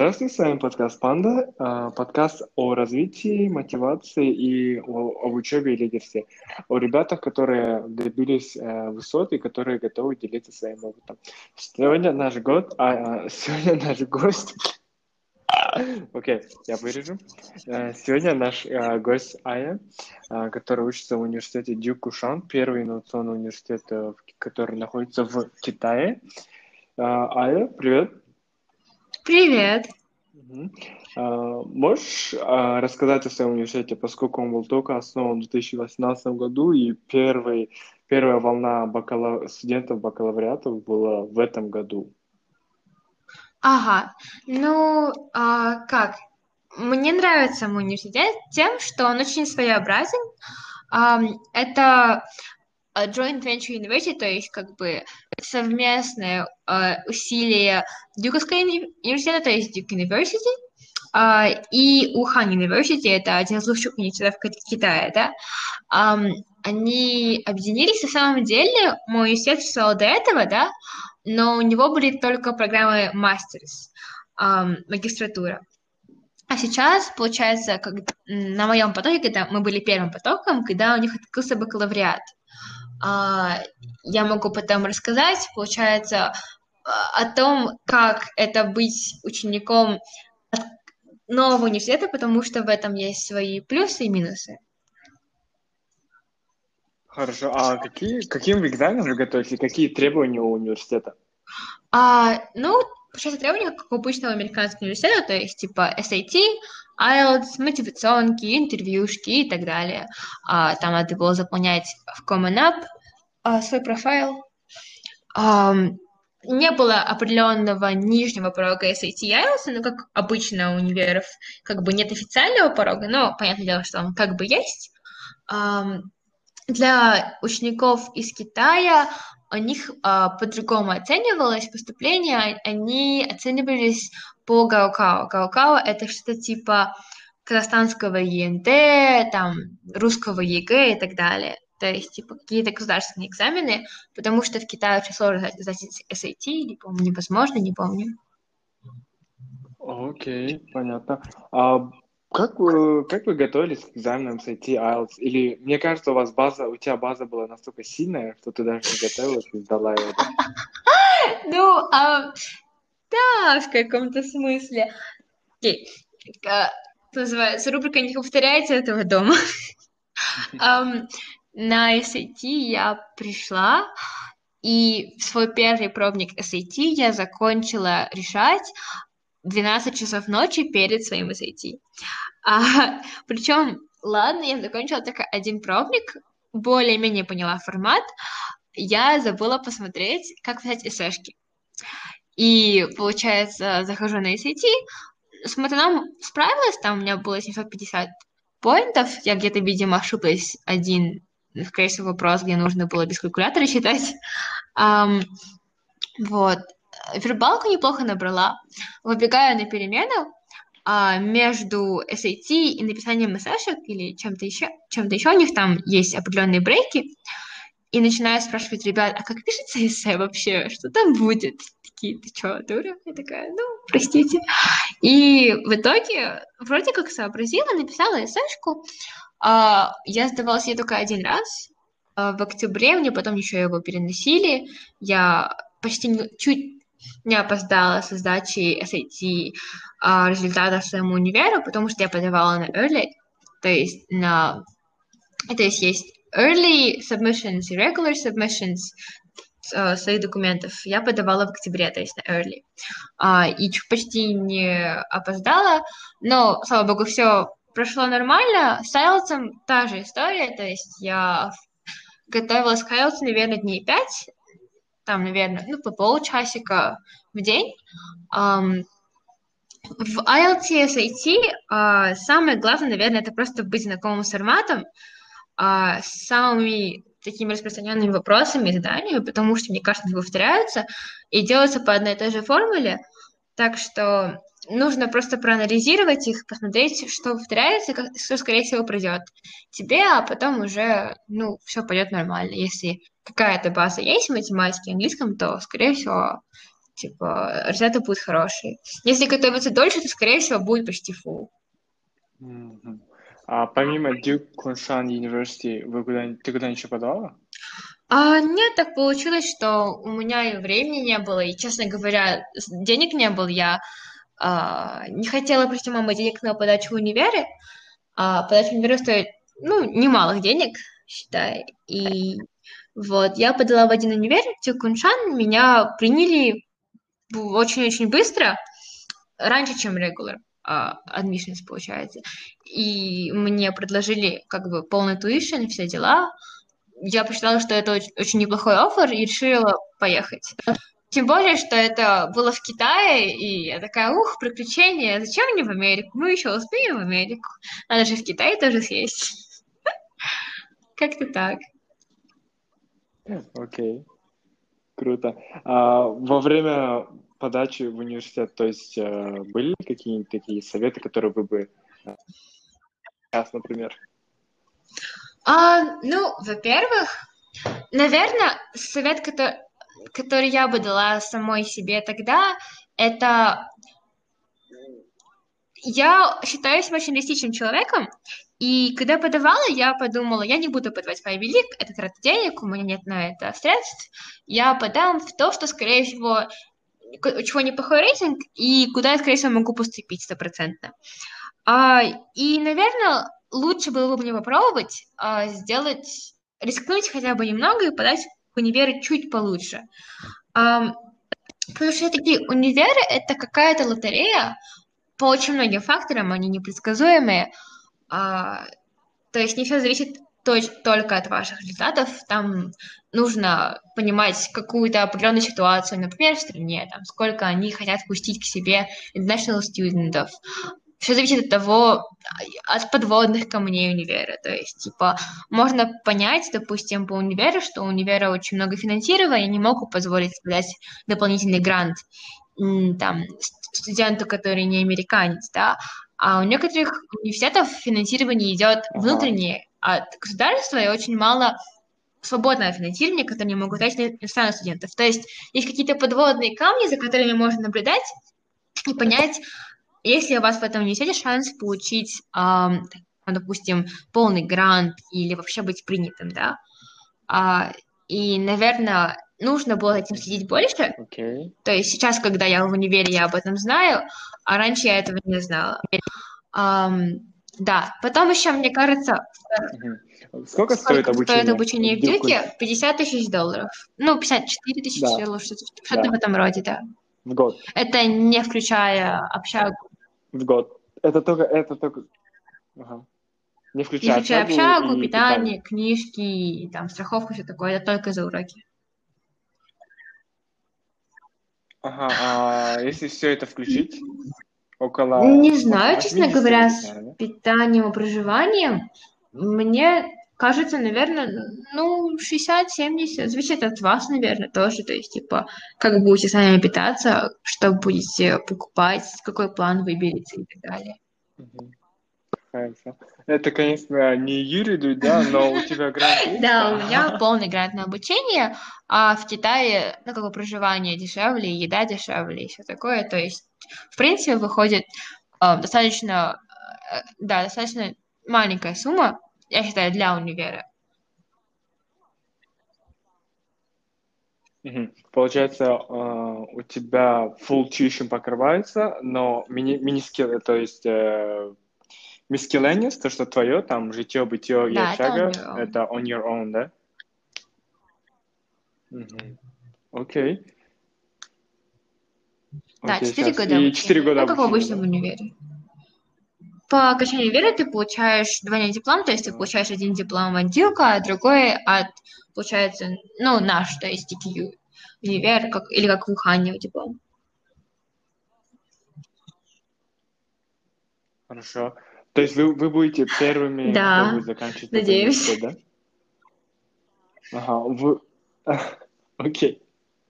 Здравствуйте, с вами подкаст «Панда», а, подкаст о развитии, мотивации и о, об учебе и лидерстве, о ребятах, которые добились э, высот и которые готовы делиться своим опытом. Сегодня наш год, а, а сегодня наш гость... Окей, okay, я вырежу. Э, сегодня наш uh, гость Ая, который учится в университете Дюкушан, первый инновационный университет, который находится в Китае. Ая, привет. Привет. А, можешь а, рассказать о своем университете, поскольку он был только основан в 2018 году, и первый, первая волна бакала... студентов бакалавриатов была в этом году? Ага, ну, а, как? Мне нравится мой университет тем, что он очень своеобразен. Это joint venture university, то есть как бы совместное э, усилие Дюковского университета, то есть Duke University, э, и Ухан University, это один из лучших университетов Китая, да, э, они объединились, на самом деле, мой университет существовал до этого, да, но у него были только программы мастерс, э, магистратура. А сейчас, получается, как на моем потоке, когда мы были первым потоком, когда у них открылся бакалавриат – я могу потом рассказать, получается, о том, как это быть учеником нового университета, потому что в этом есть свои плюсы и минусы. Хорошо. А какие, каким экзаменам вы готовитесь? Какие требования у университета? А, ну, сейчас требования, как у обычного американского университета, то есть типа SAT, IELTS, мотивационки, интервьюшки и так далее. А, там надо было заполнять в Common App а, свой профайл. А, не было определенного нижнего порога SAT и IELTS, но как обычно у универов как бы нет официального порога, но понятное дело, что он как бы есть. А, для учеников из Китая у них а, по-другому оценивалось поступление, они оценивались по Гаокао. Гаокао — это что-то типа казахстанского ЕНТ, там, русского ЕГЭ и так далее. То есть, типа, какие-то государственные экзамены, потому что в Китае очень сложно сдать SAT, не помню, невозможно, не помню. Окей, okay, понятно. А как вы, как вы готовились к экзаменам SAT, IELTS? Или, мне кажется, у вас база, у тебя база была настолько сильная, что ты даже не готовилась и сдала ее. Ну, а, да, в каком-то смысле. Окей. А, называется, рубрика «Не повторяйте этого дома». на SAT я пришла, и свой первый пробник SAT я закончила решать 12 часов ночи перед своим SAT. А, причем, ладно, я закончила только один пробник, более-менее поняла формат, я забыла посмотреть, как писать эсэшки. И, получается, захожу на SAT, с матаном справилась, там у меня было 750 поинтов, я где-то, видимо, ошиблась один, скорее всего, вопрос, где нужно было без калькулятора считать. Um, вот. Вербалку неплохо набрала. Выбегаю на перемену, а, между SAT и написанием эсэшек или чем-то еще, чем-то еще у них там есть определенные брейки, и начинаю спрашивать ребят, а как пишется эссе вообще, что там будет? Такие, ты что, дура? Я такая, ну, простите. И в итоге вроде как сообразила, написала эсэшку. А, я сдавалась ей только один раз, а, в октябре, мне потом еще его переносили. Я почти не, чуть не опоздала со сдачей SAT а, результатов своему универу, потому что я подавала на early, то есть на... То есть есть early submissions и regular submissions uh, своих документов. Я подавала в октябре, то есть на early. Uh, и почти не опоздала, но, слава богу, все прошло нормально. С IELTS та же история, то есть я готовилась к IELTS, наверное, дней пять, там, наверное, ну, по полчасика в день. Um, в IELTS SAT uh, самое главное, наверное, это просто быть знакомым с форматом, uh, с самыми такими распространенными вопросами и заданиями, потому что, мне кажется, они повторяются и делаются по одной и той же формуле. Так что нужно просто проанализировать их, посмотреть, что повторяется, что, скорее всего, пройдет тебе, а потом уже, ну, все пойдет нормально. Если какая-то база есть в математике, английском, то, скорее всего, типа, результаты будут хорошие. Если готовиться дольше, то, скорее всего, будет почти full. А помимо Duke Kunshan University, вы куда ты куда-нибудь еще подавала? А, нет, так получилось, что у меня и времени не было, и, честно говоря, денег не было. Я а, не хотела просить у мамы денег на подачу в универе, а подача в универе стоит, ну, немалых денег, считай. И вот, я подала в один универ, Тюкуншан, меня приняли очень-очень быстро, раньше, чем а, admissions, получается. И мне предложили как бы полный tuition, все дела. Я посчитала, что это очень, очень неплохой оффер и решила поехать. Тем более, что это было в Китае, и я такая, ух, приключения, зачем мне в Америку? Мы еще успеем в Америку. Надо же в Китай тоже съесть. Как-то так. Окей, круто. А во время подачи в университет, то есть э, были какие-нибудь такие советы, которые вы бы э, сейчас, например? А, ну, во-первых, наверное, совет, который, который я бы дала самой себе тогда, это я считаюсь очень реалистичным человеком, и когда подавала, я подумала, я не буду подавать в Ivy League, это трата денег, у меня нет на это средств, я подам в то, что, скорее всего, у чего неплохой рейтинг, и куда я, скорее всего, могу поступить стопроцентно. А, и, наверное, лучше было бы мне попробовать а, сделать, рискнуть хотя бы немного и подать универы чуть получше. Потому что такие универы — это какая-то лотерея по очень многим факторам, они непредсказуемые. А, то есть не все зависит только от ваших результатов. Там нужно понимать какую-то определенную ситуацию, например, в стране, там, сколько они хотят пустить к себе international студентов. Все зависит от того, от подводных камней универа. То есть, типа, можно понять, допустим, по универу, что у универа очень много финансирования, они могут позволить себе дать дополнительный грант там, ст- студенту, который не американец, да, а у некоторых университетов финансирование идет внутреннее от государства и очень мало свободное финансирование, которое они могут дать иностранных студентов. То есть есть какие-то подводные камни, за которыми можно наблюдать и понять, есть ли у вас в этом университете шанс получить, ам, допустим, полный грант или вообще быть принятым, да. А, и, наверное, нужно было этим следить больше. Окей. То есть сейчас, когда я в универе, я об этом знаю, а раньше я этого не знала. Ам, да, потом еще, мне кажется, Мгм. Сколько стоит сколько обучение? стоит обучение в? Дюке? 50 тысяч долларов. Ну, 54 тысячи Да. долларов, что-то что-то Да. в этом роде, да. В год. Это не включая общагу. В год. Это только, это только... Ага. Не Не включая включая общагу общагу, и питание, книжки, там, страховку, все такое. Это только за уроки. Ага, а если все это включить, около Не знаю, честно 80 говоря, с наверное, питанием и проживанием. Мне кажется, наверное, ну, 60-70. Зависит от вас, наверное, тоже. То есть, типа, как будете сами питаться, что будете покупать, какой план выберете и так далее. Хорошо. Это, конечно, не Юрий да, но у тебя грант есть? Да, у меня полный грант на обучение, а в Китае, ну, как бы проживание дешевле, еда дешевле, и все такое. То есть, в принципе, выходит э, достаточно, э, да, достаточно маленькая сумма, я считаю, для универа. Мгм. Получается, э, у тебя full tuition покрывается, но мини, мини-скилл, то есть э, то, что твое, там, житье, бытие и Да, это on your own. это on your own, да? Мгм. Окей. Да, Окей, 4 щас. года И. 4 года Ну, как в обычном да? универе. По окончании универа ты получаешь двойной диплом, то есть ты получаешь один диплом Дюка, а другой от, получается, ну, наш, то есть DTU универ, как, или как в Ухане диплом. Хорошо. То есть вы, вы будете первыми, Да, кто будет заканчивать надеюсь. да? Ага, вы... Окей.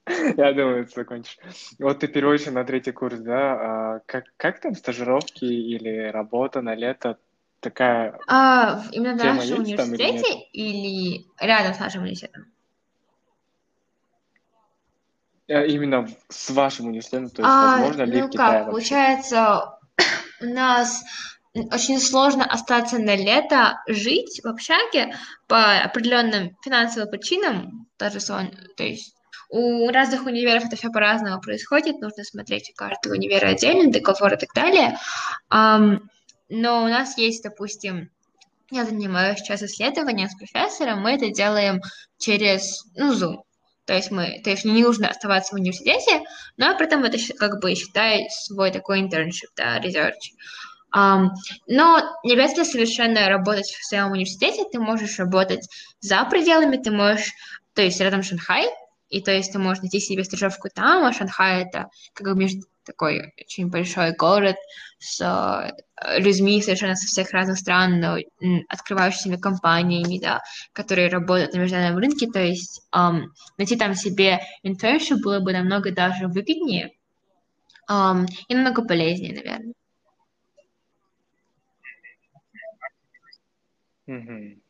Я думаю, ты закончишь. Вот ты переводишь на третий курс, да? А как, как там стажировки или работа на лето? Такая А именно в нашем или университете нет? или рядом с нашим университетом? э, именно с вашим университетом, то есть а, возможно ли ну в Китае как, вообще? получается, у нас очень сложно остаться на лето жить в общаге по определенным финансовым причинам, даже сон, то есть у разных универов это все по-разному происходит, нужно смотреть у каждого универа отдельно, договор и так далее. Но у нас есть, допустим, я занимаюсь сейчас исследованием с профессором, мы это делаем через, ну, Zoom. То есть мы, то есть не нужно оставаться в университете, но при этом это как бы считай свой такой internship, да, research. Um, но не обязательно совершенно работать в своем университете, ты можешь работать за пределами, ты можешь, то есть рядом Шанхай, и то есть ты можешь найти себе стажировку там, а Шанхай это как бы между такой очень большой город с э, людьми совершенно со всех разных стран, но открывающимися компаниями, да, которые работают на международном рынке, то есть um, найти там себе internship было бы намного даже выгоднее um, и намного полезнее, наверное.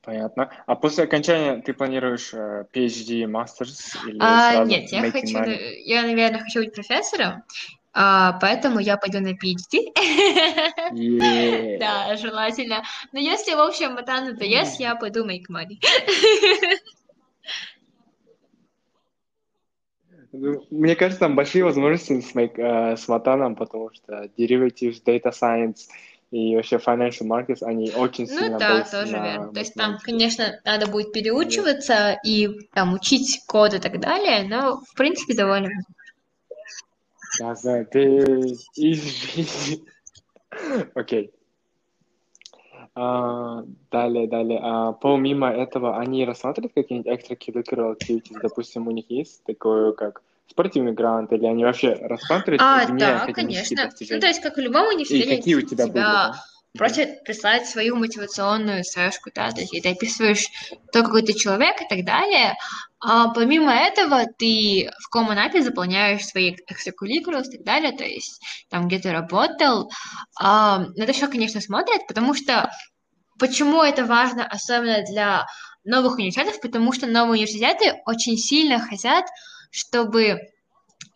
Понятно. А после окончания ты планируешь э, PhD, Masters или а, Нет, я хочу, money? я, наверное, хочу быть профессором, а, поэтому я пойду на PhD. Yeah. да, желательно. Но если, в общем, это надоест, я пойду make money. Ну, мне кажется, там большие возможности с, make, uh, с Матаном, потому что derivatives, data science — и вообще financial markets, они очень ну, сильно да, тоже на верно. То есть там, конечно, надо будет переучиваться yeah. и там учить код и так далее, но в принципе довольно. Я знаю, ты извини. Окей. А, далее, далее. А, помимо этого, они рассматривают какие-нибудь extracurricular activities? Допустим, у них есть такое, как спортивный грант, или они вообще рассматривают а, да, конечно. Ну, то есть, как в любом университете, и какие у тебя, тебя были, да? просят прислать свою мотивационную сэшку, да, то есть ты описываешь то, какой ты человек и так далее. А помимо этого, ты в Common заполняешь свои extracurriculars и так далее, то есть там, где ты работал. А, на это все, конечно, смотрят, потому что почему это важно, особенно для новых университетов, потому что новые университеты очень сильно хотят чтобы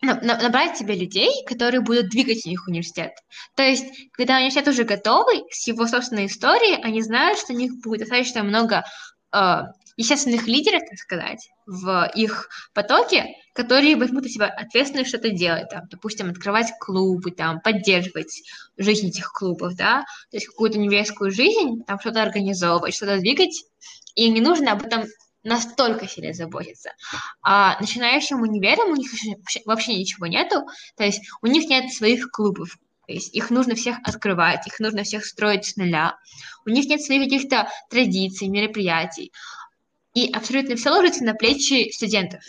набрать себе людей, которые будут двигать их университет. То есть, когда университет уже готовый, с его собственной историей, они знают, что у них будет достаточно много э, естественных лидеров, так сказать, в их потоке, которые возьмут на себя ответственность что-то делать, там, допустим, открывать клубы, там, поддерживать жизнь этих клубов, да, то есть какую-то университетскую жизнь, там что-то организовывать, что-то двигать, и не нужно об этом настолько сильно заботятся. А начинающим универам у них вообще ничего нету, то есть у них нет своих клубов, то есть их нужно всех открывать, их нужно всех строить с нуля. У них нет своих каких-то традиций, мероприятий. И абсолютно все ложится на плечи студентов.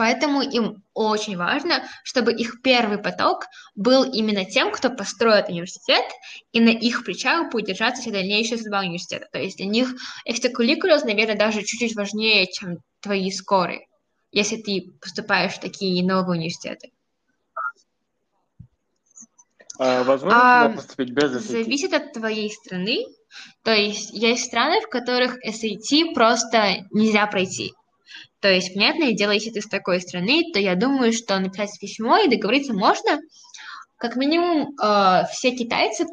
Поэтому им очень важно, чтобы их первый поток был именно тем, кто построит университет, и на их плечах будет держаться вся дальнейшая судьба университета. То есть для них экстракуррикулос, наверное, даже чуть-чуть важнее, чем твои скоры, если ты поступаешь в такие новые университеты. А, возможно, а, поступить без SAT? Зависит от твоей страны. То есть есть страны, в которых SAT просто нельзя пройти. То есть, понятное дело, если ты с такой страны, то я думаю, что написать письмо и договориться можно. Как минимум, э, все китайцы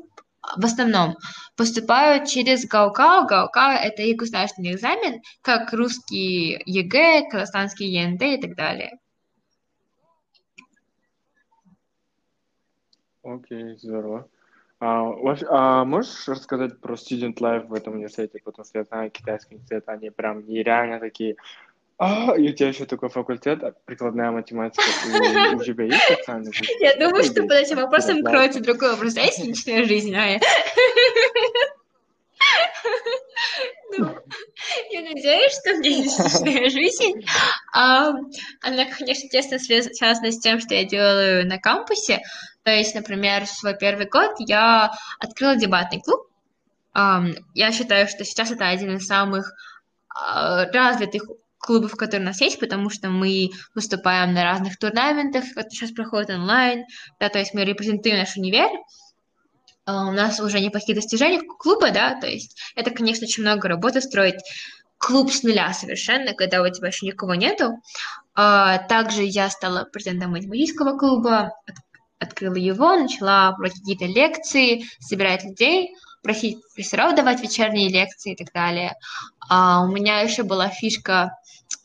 в основном поступают через Гаокао. Гаокао – это их государственный экзамен, как русский ЕГЭ, казахстанский ЕНТ и так далее. Окей, okay, здорово. А, а можешь рассказать про Student Life в этом университете? Потому что я знаю, китайский университет, они прям нереально такие а, и у тебя еще такой факультет, а, прикладная математика. У тебя есть жизнь? Я думаю, что под этим вопросом кроется другой вопрос. А есть личная жизнь? Ну, я надеюсь, что у меня есть личная жизнь. А, она, конечно, тесно связана с тем, что я делаю на кампусе. То есть, например, свой первый год я открыла дебатный клуб. Я считаю, что сейчас это один из самых развитых клубов, которые у нас есть, потому что мы выступаем на разных турнаментах, которые сейчас проходят онлайн, да, то есть мы репрезентуем наш универ, а, у нас уже неплохие достижения клуба, да, то есть это, конечно, очень много работы строить. Клуб с нуля совершенно, когда у тебя еще никого нету. А, также я стала президентом математического клуба, открыла его, начала проводить какие-то лекции, собирать людей, профессоров давать вечерние лекции и так далее. А у меня еще была фишка,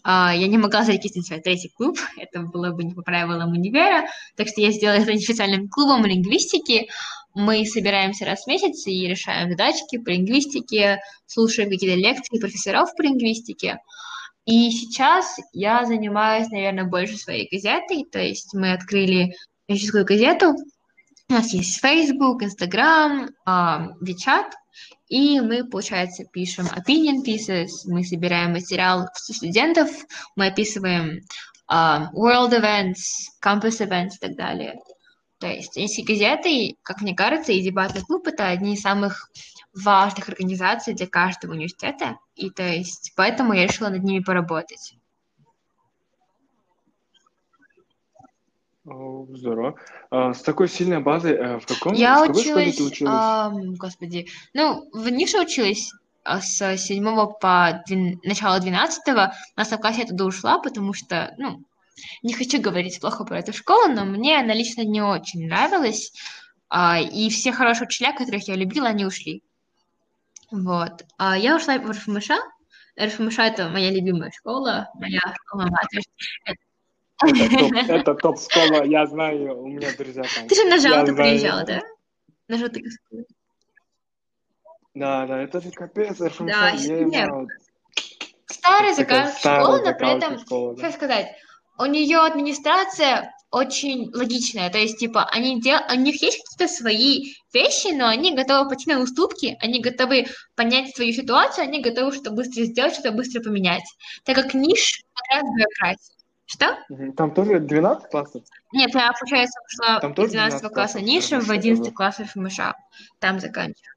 а, я не могла зарегистрировать третий клуб, это было бы не по правилам универа, так что я сделала это неофициальным клубом лингвистики. Мы собираемся раз в месяц и решаем задачки по лингвистике, слушаем какие-то лекции профессоров по лингвистике. И сейчас я занимаюсь, наверное, больше своей газетой, то есть мы открыли лингвистическую газету, у нас есть Facebook, Instagram, WeChat, и мы, получается, пишем opinion pieces, мы собираем материал студентов, мы описываем world events, campus events и так далее. То есть эти газеты, как мне кажется, и дебатный клуб — это одни из самых важных организаций для каждого университета, и то есть поэтому я решила над ними поработать. О, здорово. А, с такой сильной базой, э, в каком, Я школе училась, училась? ам, господи, ну, в Нише училась а, с седьмого по двен- начало двенадцатого. У нас в классе я туда ушла, потому что, ну, не хочу говорить плохо про эту школу, но мне она лично не очень нравилась. А, и все хорошие учителя, которых я любила, они ушли. Вот. А я ушла в РФМШ. РФМШ— это моя любимая школа, моя школа-мать. Это топ, это топ-школа, я знаю, у меня друзья там. Ты же на Жалту приезжала, да? На Жалту. Да, да, это же капец, РФМШ, Да. Старая закалка школы, но при этом, школа, как сказать, у нее администрация очень логичная, то есть, типа, они дел... у них есть какие-то свои вещи, но они готовы пойти на уступки, они готовы понять свою ситуацию, они готовы что-то быстро сделать, что-то быстро поменять. Так как ниш как раз бюрократия. Что? Там тоже 12 классов? Нет, я, получается, пошла Там из тоже 12 12 класса ниша в РФМШ 11 было? класс ФМШ. Там заканчиваю.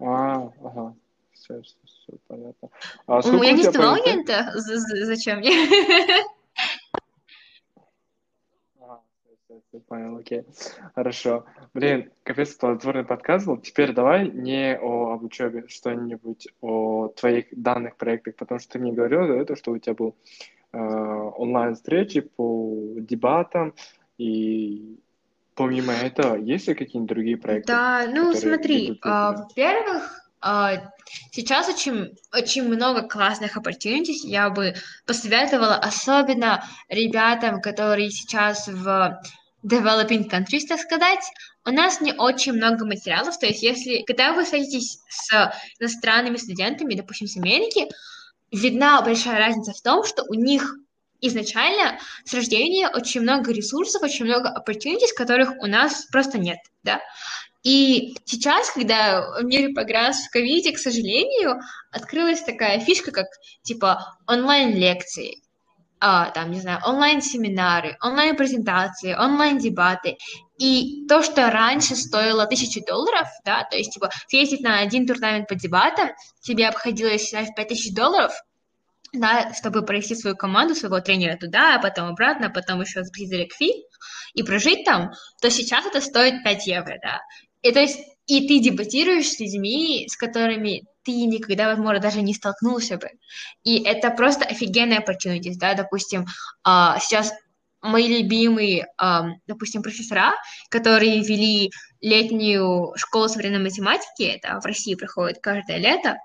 А, ага. Все, все, все, понятно. А Ну, я не по НТ? Зачем мне? Всё, понял, окей. Хорошо. Блин, капец, плодотворный подкаст был. Теперь давай не о об учебе, что-нибудь о твоих данных проектах, потому что ты мне говорил до этого, что у тебя был э, онлайн-встречи по дебатам, и помимо этого, есть ли какие-нибудь другие проекты, Да, ну смотри, а, во-первых, сейчас очень, очень много классных opportunities. Я бы посоветовала, особенно ребятам, которые сейчас в developing countries, так сказать, у нас не очень много материалов, то есть если, когда вы встретитесь с иностранными студентами, допустим, с Америки, видна большая разница в том, что у них изначально с рождения очень много ресурсов, очень много opportunities, которых у нас просто нет, да. И сейчас, когда мир погряз в ковиде, к сожалению, открылась такая фишка, как типа онлайн-лекции, а, там, не знаю, онлайн-семинары, онлайн-презентации, онлайн-дебаты. И то, что раньше стоило тысячу долларов, да, то есть, типа, съездить на один турнамент по дебатам, тебе обходилось в 5000 долларов, да, чтобы провести свою команду, своего тренера туда, а потом обратно, а потом еще заплатить за и прожить там, то сейчас это стоит 5 евро, да. И то есть, и ты дебатируешь с людьми, с которыми ты никогда, возможно, даже не столкнулся бы. И это просто офигенная opportunity, да, допустим, а, сейчас мои любимые, ам, допустим, профессора, которые вели летнюю школу современной математики, это в России проходит каждое лето,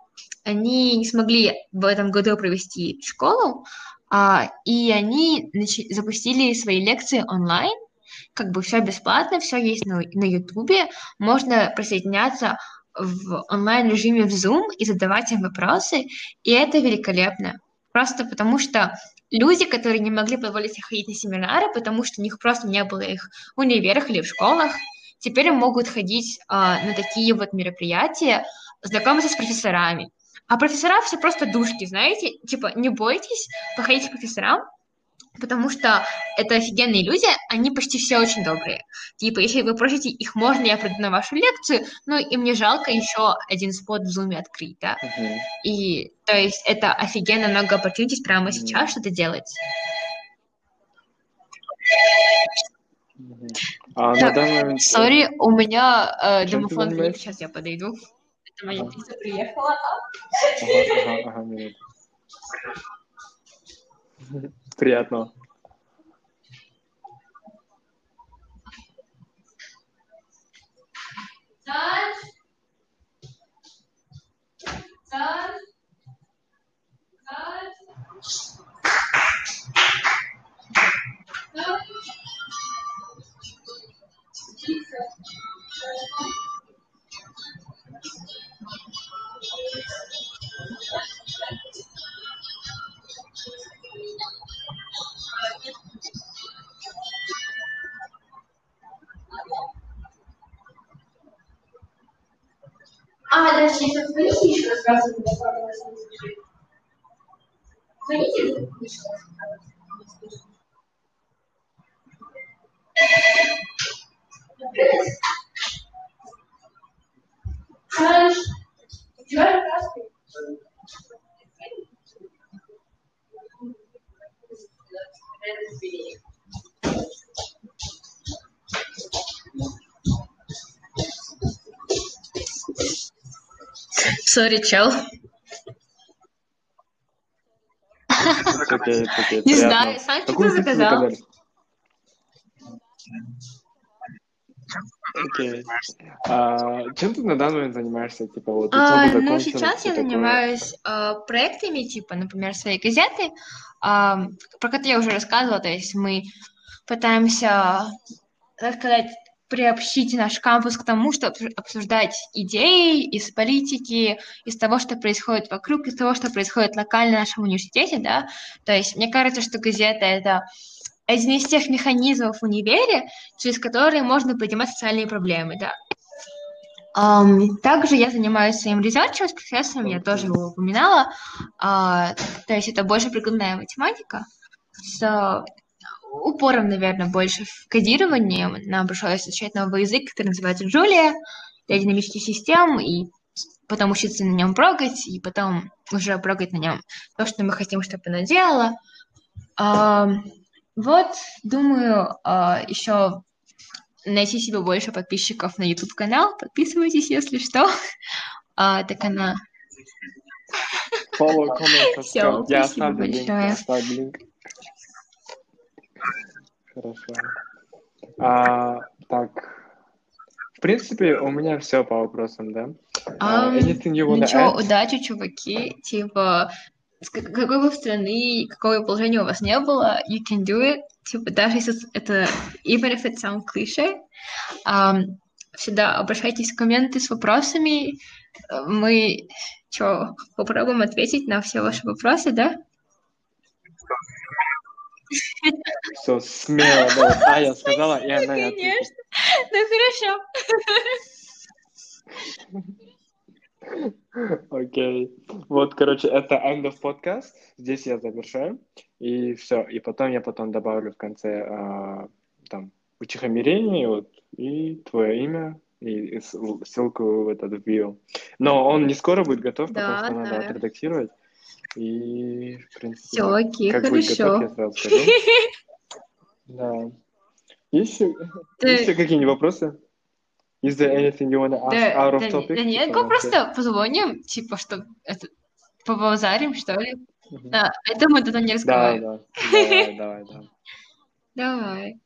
они не смогли в этом году провести школу, а, и они запустили свои лекции онлайн, как бы все бесплатно, все есть на, на Ютубе, можно присоединяться в онлайн-режиме в Zoom и задавать им вопросы, и это великолепно. Просто потому что люди, которые не могли позволить себе ходить на семинары, потому что у них просто не было их в универах или в школах, теперь могут ходить а, на такие вот мероприятия, знакомиться с профессорами. А профессора все просто душки, знаете? Типа, не бойтесь, походите к профессорам, потому что это офигенные люди, они почти все очень добрые. Типа, если вы просите их, можно я приду на вашу лекцию, ну и мне жалко еще один спот в зуме открыть, да? Мгм. И, то есть, это офигенно много opportunities прямо сейчас что-то делать. Мгм. А на Так, данный момент... Сори, у меня э, домофон звонит, сейчас я подойду. Это моя пицца приехала. Ага, ага, ага, минут. Сори, чел. Не знаю, сам что заказал? Окей. А, чем ты на данный момент занимаешься? Типа, вот А, ну, сейчас я такое. занимаюсь а, проектами, типа, например, своей газеты, а, про которые я уже рассказывала. То есть мы пытаемся, так сказать, приобщить наш кампус к тому, обсу- обсуждать идеи из политики, из того, что происходит вокруг, из того, что происходит локально в нашем университете, да. То есть мне кажется, что газета — это один из тех механизмов в универе, через которые можно поднимать социальные проблемы, да. Ам, также я занимаюсь своим резерчем с профессором, я тоже его упоминала. А, то есть это больше прикладная математика с упором, наверное, больше в кодировании. Нам пришлось изучать новый язык, который называется Джулия, для динамических систем, и потом учиться на нем прогать, и потом уже прогать на нем то, что мы хотим, чтобы оно делало. Ам, вот, думаю, а, еще найти себе больше подписчиков на YouTube-канал. Подписывайтесь, если что. А, так она... Follow, comment. Я спасибо большое. Хорошо. А, так, в принципе, у меня все по вопросам, да? Ам, anything you wanna Ничего, add? удачи, чуваки. Типа, какой бы страны, какое положение у вас не было, you can do it. Типа, даже если это, even if it sounds cliché, ам, всегда обращайтесь в комменты с вопросами. Мы, что, попробуем ответить на все ваши вопросы, да? Все, смело, давай. А, я сказала, и она. Конечно. Ну, хорошо. Окей. Вот, короче, это end of podcast. Здесь я завершаю. И все. И потом я потом добавлю в конце а, там утихомирение вот, и твое имя и ссылку в этот био. Но он не скоро будет готов, потому Да, что надо знаю. отредактировать. И, в принципе, Все, окей, как будет готов, хорошо. я сразу скажу. Да. Есть есть какие-нибудь вопросы? Is there anything you want to ask Да, out of да, topic? да нет, Типа, просто позвоним, типа, что это, побазарим, что ли. Мгм. А, это мы тогда не Да, разговариваем. да, давай, давай, да. Давай.